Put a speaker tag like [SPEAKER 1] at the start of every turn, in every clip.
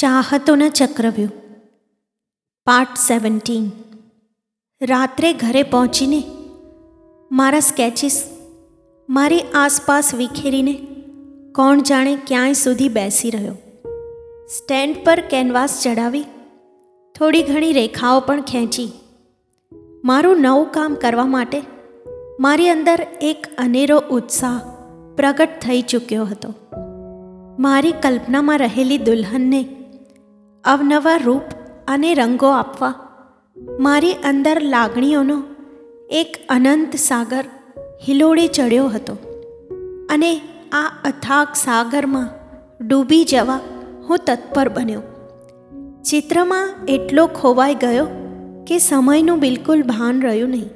[SPEAKER 1] ચાહતોના ચક્રવ્યૂહ. Part seventeen. રાત્રે ઘરે પહોંચીને મારા સ્કેચીસ મારી આસપાસ વિખેરીને કોણ જાણે ક્યાંય સુધી બેસી રહ્યો. સ્ટેન્ડ પર કેનવાસ ચડાવી થોડી ઘણી રેખાઓ પણ ખેંચી. મારું નવું કામ કરવા માટે મારી અંદર એક અનેરો ઉત્સાહ પ્રગટ થઈ ચૂક્યો હતો. મારી કલ્પનામાં રહેલી દુલ્હનને અવનવા રૂપ અને રંગો આપવા. મારી અંદર લાગણીઓનો એક અનંત સાગર હિલોળે ચડ્યો હતો અને આ અથાગ સાગરમાં ડૂબી જવા હું તત્પર બન્યો. ચિત્રમાં એટલો ખોવાઈ ગયો કે સમયનું બિલકુલ ભાન રહ્યું નહીં.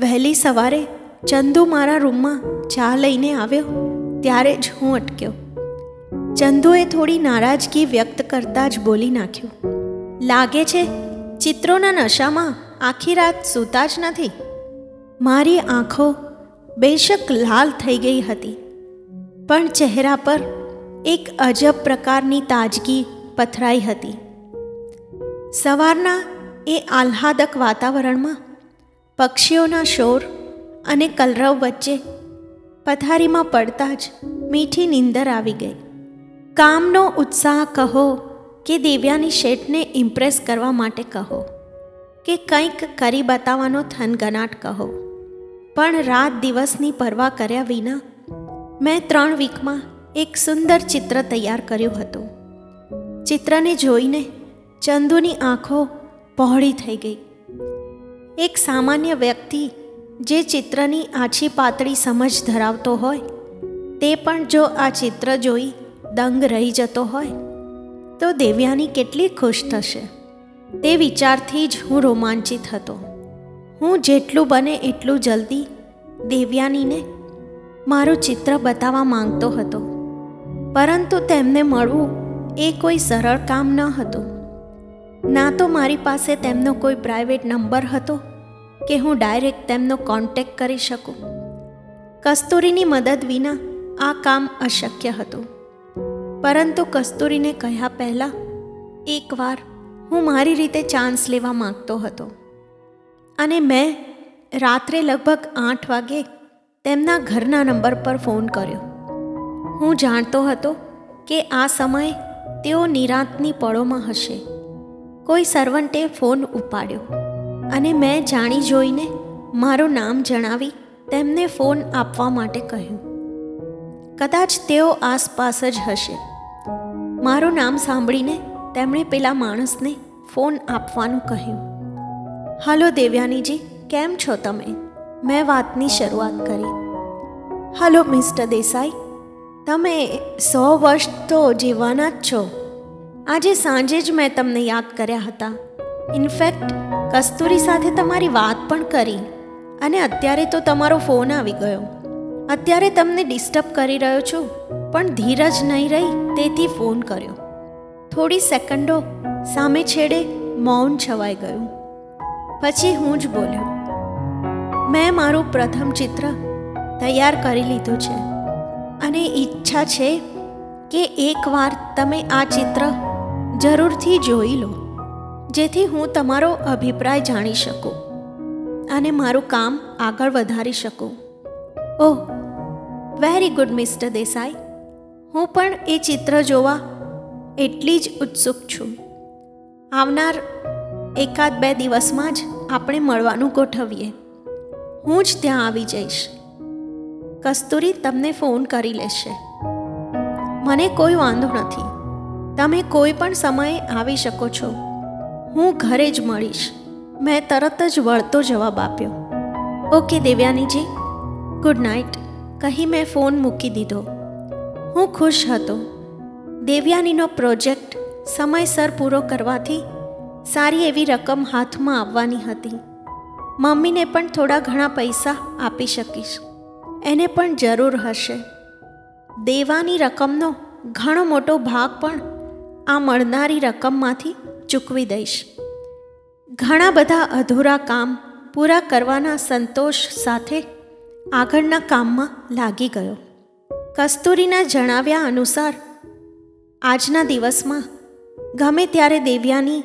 [SPEAKER 1] વહેલી સવારે ચંદુ મારા રૂમમાં ચા લઈને આવ્યો, ત્યારે જ હું અટક્યો. ચંદુએ થોડી નારાજગી વ્યક્ત કરતાં જ બોલી નાખ્યું, લાગે છે ચિત્રોના નશામાં આખી રાત સૂતા જ નથી? મારી આંખો બેશક લાલ થઈ ગઈ હતી, પણ ચહેરા પર એક અજબ પ્રકારની તાજગી પથરાઈ હતી. સવારના એ આહ્લાદક વાતાવરણમાં પક્ષીઓના શોર અને કલરવ વચ્ચે પથારીમાં પડતા જ મીઠી નીંદર આવી ગઈ. કામનો ઉત્સાહ કહો કે દેવ્યાની શેઠને ઇમ્પ્રેસ કરવા માટે કહો કે કંઈક કરી બતાવવાનો થનગનાટ કહો. પણ રાત દિવસની પરવા કર્યા વિના મેં ત્રણ વીકમાં એક સુંદર ચિત્ર તૈયાર કર્યું હતું. ચિત્રને જોઈને ચંદુની આંખો પહોળી થઈ ગઈ. એક સામાન્ય વ્યક્તિ જે ચિત્રની આછી પાતળી સમજ ધરાવતો હોય તે પણ જો આ ચિત્ર જોઈ દંગ રહી જતો હોય, તો દેવ્યાની કેટલી ખુશ થશે. તે વિચારથી જ હું રોમાંચિત હતો. હું જેટલું બને એટલું જલ્દી દેવ્યાનીને મારું ચિત્ર બતાવવા માંગતો હતો. પરંતુ તેમને મળવું એ કોઈ સરળ કામ ન હતું. ના તો મારી પાસે તેમનો કોઈ પ્રાઇવેટ નંબર હતો કે હું ડાયરેક્ટ તેમનો કોન્ટેક કરી શકું. કસ્તુરીની મદદ વિના આ કામ અશક્ય હતું. પરંતુ કસ્તુરીને કહ્યા પહેલાં, એકવાર હું મારી રીતે ચાન્સ લેવા માંગતો હતો. અને મેં રાત્રે લગભગ આઠ વાગે તેમના ઘરના નંબર પર ફોન કર્યો. હું જાણતો હતો કે આ સમયે તેઓ નિરાંતની પળોમાં હશે. કોઈ સર્વન્ટે ફોન ઉપાડ્યો અને મેં જાણી જોઈને મારું નામ જણાવી તેમને ફોન આપવા માટે કહ્યું. કદાચ તેઓ આસપાસ જ હશે. મારું નામ સાંભળીને તેમણે પેલા માણસને ફોન આપવાનું કહ્યું. હલો દેવ્યાનીજી, કેમ છો તમે? મેં વાતની શરૂઆત કરી. હલો મિસ્ટર દેસાઈ, તમે સો વર્ષ તો જીવવાના જ છો. આજે સાંજે જ મેં તમને યાદ કર્યા હતા. ઇનફેક્ટ, કસ્તુરી સાથે તમારી વાત પણ કરી અને અત્યારે તો તમારો ફોન આવી ગયો. અત્યારે તમને ડિસ્ટર્બ કરી રહ્યો છું. પણ ધીરજ નહીં રહી તેથી ફોન કર્યો. થોડી સેકન્ડો સામે છેડે મૌન છવાઈ ગયું. પછી હું જ બોલ્યો, મેં મારું પ્રથમ ચિત્ર તૈયાર કરી લીધું છે અને ઈચ્છા છે કે એકવાર તમે આ ચિત્ર જરૂરથી જોઈ લો, જેથી હું તમારો અભિપ્રાય જાણી શકું અને મારું કામ આગળ વધારી શકું. Oh very good mister Desai હું પણ એ ચિત્ર જોવા એટલી જ ઉત્સુક છું. આવનાર એકાદ બે દિવસમાં જ આપણે મળવાનું ગોઠવીએ. હું જ ત્યાં આવી જઈશ. કસ્તુરી તમને ફોન કરી લેશે. મને કોઈ વાંધો નથી. તમે કોઈ પણ સમયે આવી શકો છો. હું ઘરે જ મળીશ. મેં તરત જ વળતો જવાબ આપ્યો. ઓકે દેવ્યાનીજી. Good night. કહી મેં ફોન મૂકી દીધો. હું ખુશ હતો. દેવ્યાનીનો પ્રોજેક્ટ સમયસર પૂરો કરવાથી સારી એવી રકમ હાથમાં આવવાની હતી. મમ્મીને પણ થોડા ઘણા પૈસા આપી શકીશ. એને પણ જરૂર હશે. દેવાની રકમનો ઘણો મોટો ભાગ પણ આ મળનારી રકમમાંથી ચૂકવી દઈશ. ઘણા બધા અધૂરા કામ પૂરા કરવાના સંતોષ સાથે આગળના કામમાં લાગી ગયો. કસ્તુરીના જણાવ્યા અનુસાર, આજના દિવસમાં ગમે ત્યારે દેવ્યાની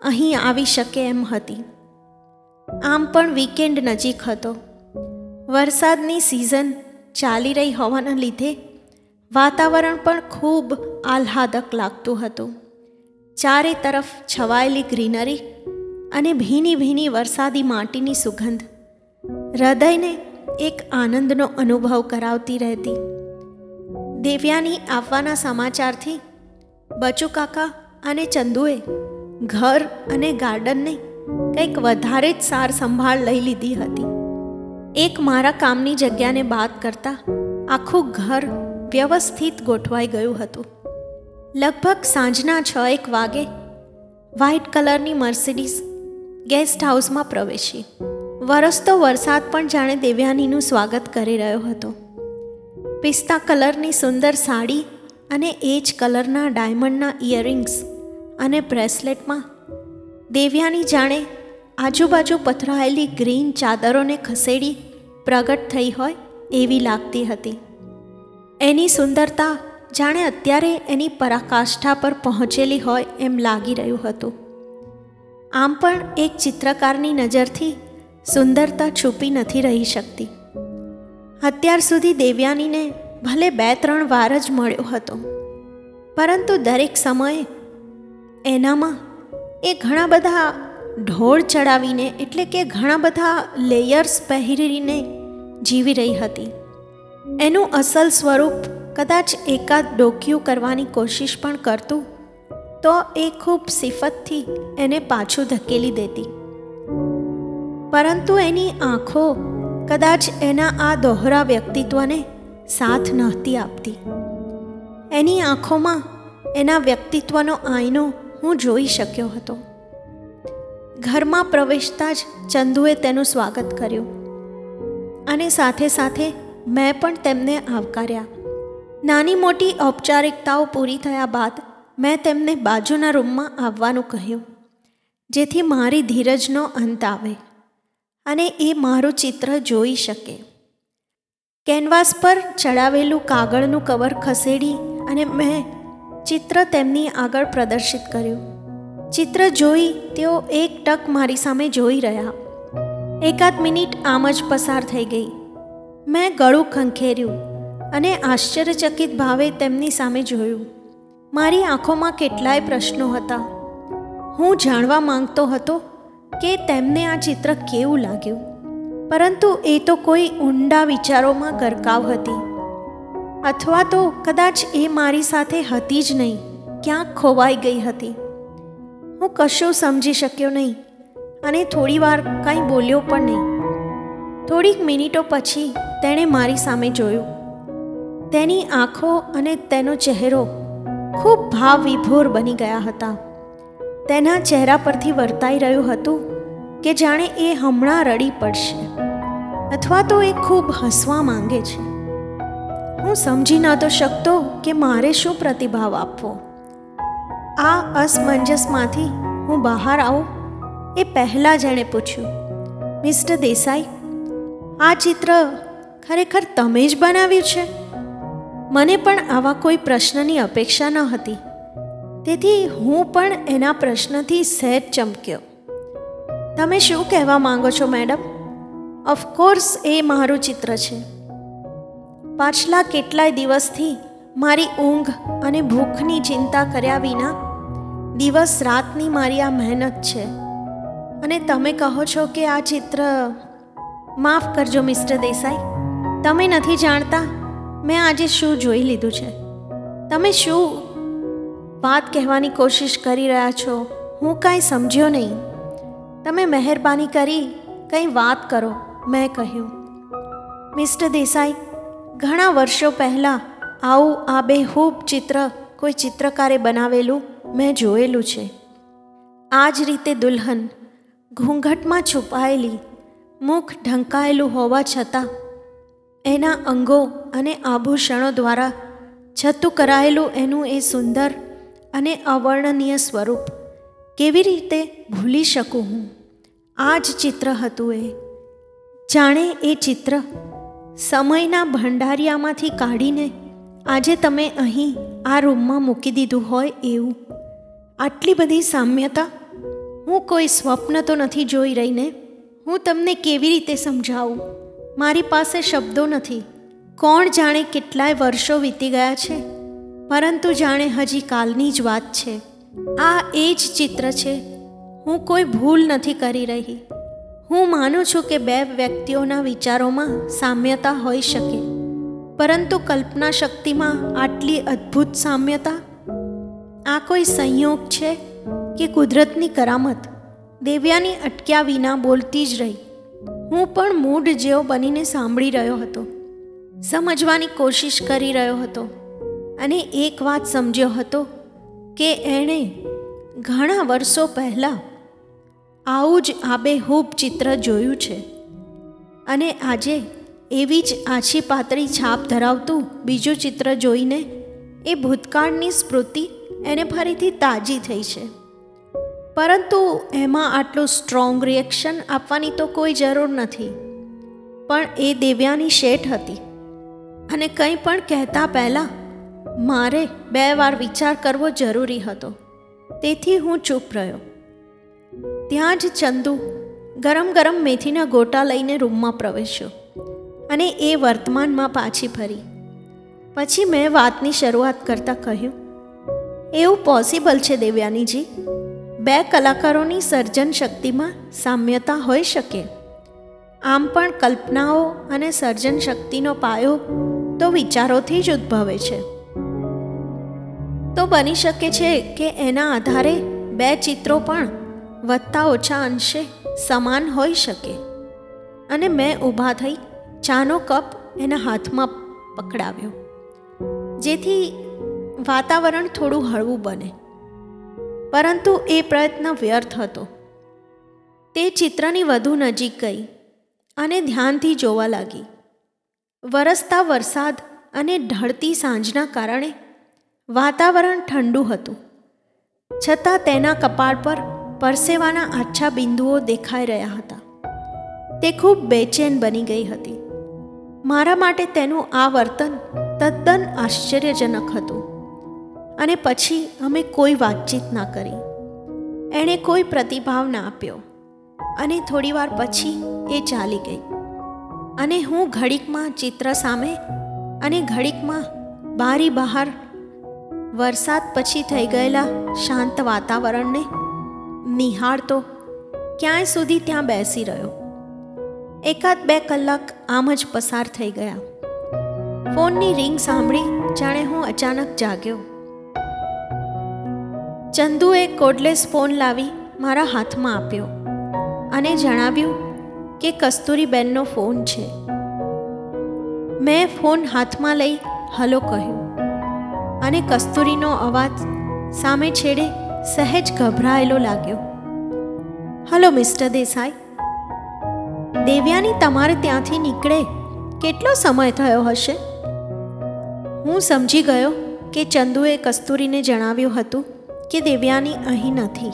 [SPEAKER 1] અહીં આવી શકે એમ હતી. આમ પણ વીકેન્ડ નજીક હતો. વરસાદની સિઝન ચાલી રહી હોવાના લીધે વાતાવરણ પણ ખૂબ આહ્લાદક લાગતું હતું. ચારે તરફ છવાયેલી ગ્રીનરી અને ભીની ભીની વરસાદી માટીની સુગંધ. હૃદયને એક આનંદનો અનુભવ કરાવતી રહેતી. દેવ્યાની આવવાના સમાચારથી બચુ કાકા અને ચંદુએ ઘર અને ગાર્ડનને કંઈક વધારે જ સાર સંભાળ લઈ લીધી હતી. એક મારા કામની જગ્યાને બાદ કરતાં આખું ઘર વ્યવસ્થિત ગોઠવાઈ ગયું હતું. લગભગ સાંજના છ એક વાગે વ્હાઇટ કલરની મર્સિડીઝ ગેસ્ટ હાઉસમાં પ્રવેશી. વરસતો વરસાદ પણ જાણે દેવ્યાનીનું સ્વાગત કરી રહ્યો હતો. પિસ્તા કલરની સુંદર સાડી અને એ જ કલરના ડાયમંડના ઇયરિંગ્સ અને બ્રેસલેટમાં. દેવ્યાની જાણે આજુબાજુ પથરાયેલી ગ્રીન ચાદરોને ખસેડી પ્રગટ થઈ હોય એવી લાગતી હતી. એની સુંદરતા જાણે અત્યારે એની પરાકાષ્ઠા પર પહોંચેલી હોય એમ લાગી રહ્યું હતું. આમ પણ એક ચિત્રકારની નજરથી સુંદરતા છુપી નથી રહી શકતી. અત્યાર સુધી દેવ્યાનીને ભલે બે ત્રણ વાર જ મળ્યો હતો, પરંતુ દરેક સમયે એનામાં એ ઘણા બધા ઢોળ ચડાવીને એટલે કે ઘણા બધા લેયર્સ પહેરીને જીવી રહી હતી. એનું અસલ સ્વરૂપ કદાચ એકાદ ડોક્યું કરવાની કોશિશ પણ કરતું, તો એ ખૂબ સિફતથી એને પાછું ધકેલી દેતી. પરંતુ એની આંખો કદાચ એના આ દોહરા વ્યક્તિત્વને સાથ નહોતી આપતી. એની આંખોમાં એના વ્યક્તિત્વનો આઈનો હું જોઈ શક્યો હતો. ઘરમાં પ્રવેશતા જ ચંદુએ તેનું સ્વાગત કર્યું. અને સાથે સાથે મેં પણ તેમને આવકાર્યા. નાની મોટી ઔપચારિકતાઓ પૂરી થયા બાદ મેં તેમને બાજુના રૂમમાં આવવાનું કહ્યું, જેથી મારી ધીરજનો અંત આવે. અને એ મારું ચિત્ર જોઈ શકે. કેનવાસ પર ચડાવેલું કાગળનું કવર ખસેડી અને મેં ચિત્ર તેમની આગળ પ્રદર્શિત કર્યું. ચિત્ર જોઈ તેઓ એક ટક મારી સામે જોઈ રહ્યા. એકાદ મિનિટ આમ જ પસાર થઈ ગઈ. મેં ગળું ખંખેર્યું અને આશ્ચર્યચકિત ભાવે તેમની સામે જોયું. મારી આંખોમાં કેટલાય પ્રશ્નો હતા. હું જાણવા માંગતો હતો કે તેમને આ ચિત્ર કેવું લાગ્યું? પરંતુ એ તો કોઈ ઊંડા વિચારોમાં ગરકાવ હતી. અથવા તો કદાચ એ મારી સાથે હતી જ નહીં, ક્યાંક ખોવાઈ ગઈ હતી. હું કશું સમજી શક્યો નહીં, અને થોડી વાર કાંઈ બોલ્યો પણ નહીં. થોડીક મિનિટો પછી તેણે મારી સામે જોયું. તેની આંખો અને તેનો ચહેરો ખૂબ ભાવ વિભોર બની ગયા હતા. તેના ચહેરા પરથી વર્તાઈ રહ્યું હતું કે જાણે એ હમણાં રડી પડશે અથવા તો એ ખૂબ હસવા માંગે છે. હું સમજી નહોતો શકતો કે મારે શું પ્રતિભાવ આપવો. આ અસમંજસમાંથી હું બહાર આવું એ પહેલાં જેણે પૂછ્યું, મિસ્ટર દેસાઈ, આ ચિત્ર ખરેખર તમે જ બનાવ્યું છે? મને પણ આવા કોઈ પ્રશ્નની અપેક્ષા ન હતી તેથી હું પણ એના પ્રશ્નથી સહેજ ચમક્યો. તમે શું કહેવા માંગો છો, મેડમ? ઓફકોર્સ એ મારું ચિત્ર છે. પાછલા કેટલાય દિવસથી મારી ઊંઘ અને ભૂખની ચિંતા કર્યા વિના દિવસ રાતની મારી આ મહેનત છે. અને તમે કહો છો કે આ ચિત્ર માફ કરજો, મિસ્ટર દેસાઈ. તમે નથી જાણતા મેં આજે શું જોઈ લીધું છે. તમે શું વાત કહેવાની કોશિશ કરી રહ્યા છો. હું કાંઈ સમજ્યો નહીં. તમે મહેરબાની કરી કંઈ વાત કરો, મેં કહ્યું. મિસ્ટર દેસાઈ, ઘણા વર્ષો પહેલાં આવું આ બેહૂબ ચિત્ર કોઈ ચિત્રકારે બનાવેલું મેં જોયેલું છે. આ જ રીતે દુલ્હન ઘૂંઘટમાં છુપાયેલી, મુખ ઢંકાયેલું હોવા છતાં, એના અંગો અને આભૂષણો દ્વારા છતું કરાયેલું એનું એ સુંદર અને અવર્ણનીય સ્વરૂપ. કેવી રીતે ભૂલી શકું હું? આ જ ચિત્ર હતું એ. જાણે એ ચિત્ર સમયના ભંડારિયામાંથી કાઢીને આજે તમે અહીં આ રૂમમાં મૂકી દીધું હોય એવું. આટલી બધી સામ્યતા? હું કોઈ સ્વપ્ન તો નથી જોઈ રહીને. હું તમને કેવી રીતે સમજાવું? મારી પાસે શબ્દો નથી. કોણ જાણે કેટલાય વર્ષો વીતી ગયા છે? પરંતુ જાણે હજી કાલની જ વાત છે. આ એ જ ચિત્ર છે. હું કોઈ ભૂલ નથી કરી રહી. હું માનું છું કે બે વ્યક્તિઓના વિચારોમાં સામ્યતા હોઈ શકે. પરંતુ કલ્પના શક્તિમાં આટલી અદ્ભુત સામ્યતા? આ કોઈ સંયોગ છે કે કુદરતની કરામત? દેવ્યાની અટક્યા વિના બોલતી જ રહી. હું પણ મૂઢ જેવો બનીને સાંભળી રહ્યો હતો. સમજવાની કોશિશ કરી રહ્યો હતો. અને એક વાત સમજ્યો હતો કે એણે ઘણા વર્ષો પહેલાં આવું જ આબેહૂબ ચિત્ર જોયું છે. અને આજે એવી જ આછી પાતળી છાપ ધરાવતું બીજું ચિત્ર જોઈને એ ભૂતકાળની સ્મૃતિ એને ફરીથી તાજી થઈ છે. પરંતુ એમાં આટલું સ્ટ્રોંગ રિએક્શન આપવાની તો કોઈ જરૂર નથી. પણ એ દેવ્યાની શેઠ હતી. અને કંઈ પણ કહેતા પહેલાં મારે બે વાર વિચાર કરવો જરૂરી હતો. તેથી હું ચૂપ રહ્યો. ત્યાં જ ચંદુ ગરમ ગરમ મેથીના ગોટા લઈને રૂમમાં પ્રવેશ્યો અને એ વર્તમાનમાં પાછી ફરી. પછી મેં વાતની શરૂઆત કરતાં કહ્યું, એવું પોસિબલ છે દેવ્યાનીજી? બે કલાકારોની સર્જન શક્તિમાં સામ્યતા હોઈ શકે? આમ પણ કલ્પનાઓ અને સર્જન શક્તિનો પાયો તો વિચારોથી જ ઉદ્ભવે છે. તો બની શકે છે કે એના આધારે બે ચિત્રો પણ વધતા ઓછા અંશે સમાન હોઈ શકે. અને મેં ઊભા થઈ ચાનો કપ એના હાથમાં પકડાવ્યો. જેથી વાતાવરણ થોડું હળવું બને. પરંતુ એ પ્રયત્ન વ્યર્થ હતો. તે ચિત્રની વધુ નજીક ગઈ અને ધ્યાનથી જોવા લાગી. વરસતા વરસાદ અને ઢળતી સાંજના કારણે વાતાવરણ ઠંડુ હતું. છતાં તેના કપાળ પર પરસેવાના આછા બિંદુઓ દેખાઈ રહ્યા હતા. તે ખૂબ બેચેન બની ગઈ હતી. મારા માટે તેનું આ વર્તન તદ્દન આશ્ચર્યજનક હતું. અને પછી અમે કોઈ વાતચીત ના કરી. એણે કોઈ પ્રતિભાવ ના આપ્યો. અને થોડીવાર પછી એ ચાલી ગઈ. અને હું ઘડીકમાં ચિત્ર સામે અને ઘડીકમાં બારી બહાર વરસાદ પછી થઈ ગયેલા શાંત વાતાવરણને નિહાળતો ક્યાંય સુધી ત્યાં બેસી રહ્યો. એકાદ બે કલાક આમ જ પસાર થઈ ગયા. ફોનની રિંગ સાંભળી જાણે હું અચાનક જાગ્યો. ચંદુએ કોડલેસ ફોન લાવી મારા હાથમાં આપ્યો અને જણાવ્યું કે કસ્તુરીબેનનો ફોન છે. મેં ફોન હાથમાં લઈ હલો કહ્યું. અને કસ્તુરીનો અવાજ સામે છેડે સહેજ ગભરાયેલો લાગ્યો. Hello, mister Desai. દેવ્યાની તમારે ત્યાંથી નીકળે કેટલો સમય થયો હશે? હું સમજી ગયો કે ચંદુએ કસ્તુરીને જણાવ્યું હતું કે દેવ્યાની અહીં નથી.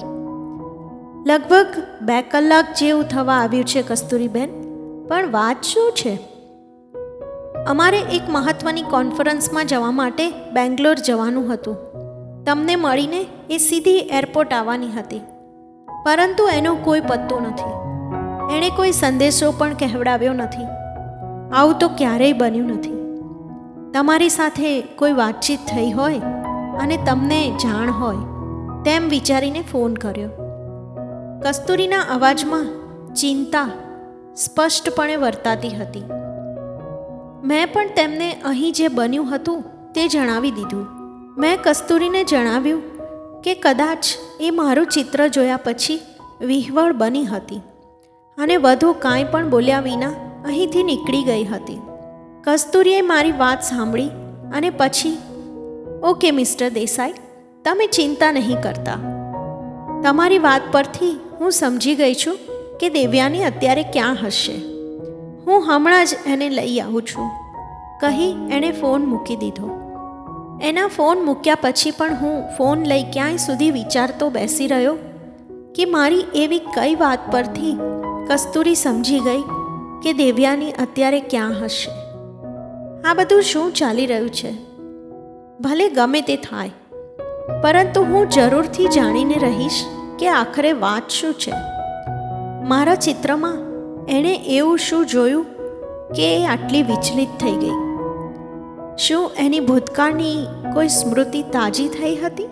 [SPEAKER 1] લગભગ બે કલાક જેવું થવા આવ્યું છે, કસ્તુરીબેન. પણ વાત શું છે? અમારે એક મહત્ત્વની કોન્ફરન્સમાં જવા માટે બેંગ્લોર જવાનું હતું. તમને મળીને એ સીધી એરપોર્ટ આવવાની હતી. પરંતુ એનો કોઈ પત્તો નથી. એણે કોઈ સંદેશો પણ કહેવડાવ્યો નથી. આવું તો ક્યારેય બન્યું નથી. તમારી સાથે કોઈ વાતચીત થઈ હોય અને તમને જાણ હોય, તેમ વિચારીને ફોન કર્યો. કસ્તુરીના અવાજમાં ચિંતા સ્પષ્ટપણે વર્તાતી હતી. મેં પણ તેમને અહીં જે બન્યું હતું તે જણાવી દીધું. મેં કસ્તુરીને જણાવ્યું કે કદાચ એ મારું ચિત્ર જોયા પછી વિહવળ બની હતી અને વધુ કાંઈ પણ બોલ્યા વિના અહીંથી નીકળી ગઈ હતી. કસ્તુરીએ મારી વાત સાંભળી અને પછી, ઓકે, મિસ્ટર દેસાઈ, તમે ચિંતા નહીં કરતા. તમારી વાત પરથી હું સમજી ગઈ છું કે દેવ્યાની અત્યારે ક્યાં હશે. હું હમણાં જ એને લઈ આવું છું. કહી એણે ફોન મૂકી દીધો. એના ફોન મૂક્યા પછી પણ હું ફોન લઈ ક્યાંય સુધી વિચારતો બેસી રહ્યો કે મારી એવી કઈ વાત પરથી કસ્તુરી સમજી ગઈ કે દેવ્યાની અત્યારે ક્યાં હશે. આ બધું શું ચાલી રહ્યું છે? ભલે ગમે તે થાય, પરંતુ હું જરૂરથી જાણીને રહીશ કે આખરે વાત શું છે? મારા ચિત્રમાં એણે એવું શું જોયું કે એ આટલી વિચલિત થઈ ગઈ? શું એની ભૂતકાળની કોઈ સ્મૃતિ તાજી થઈ હતી?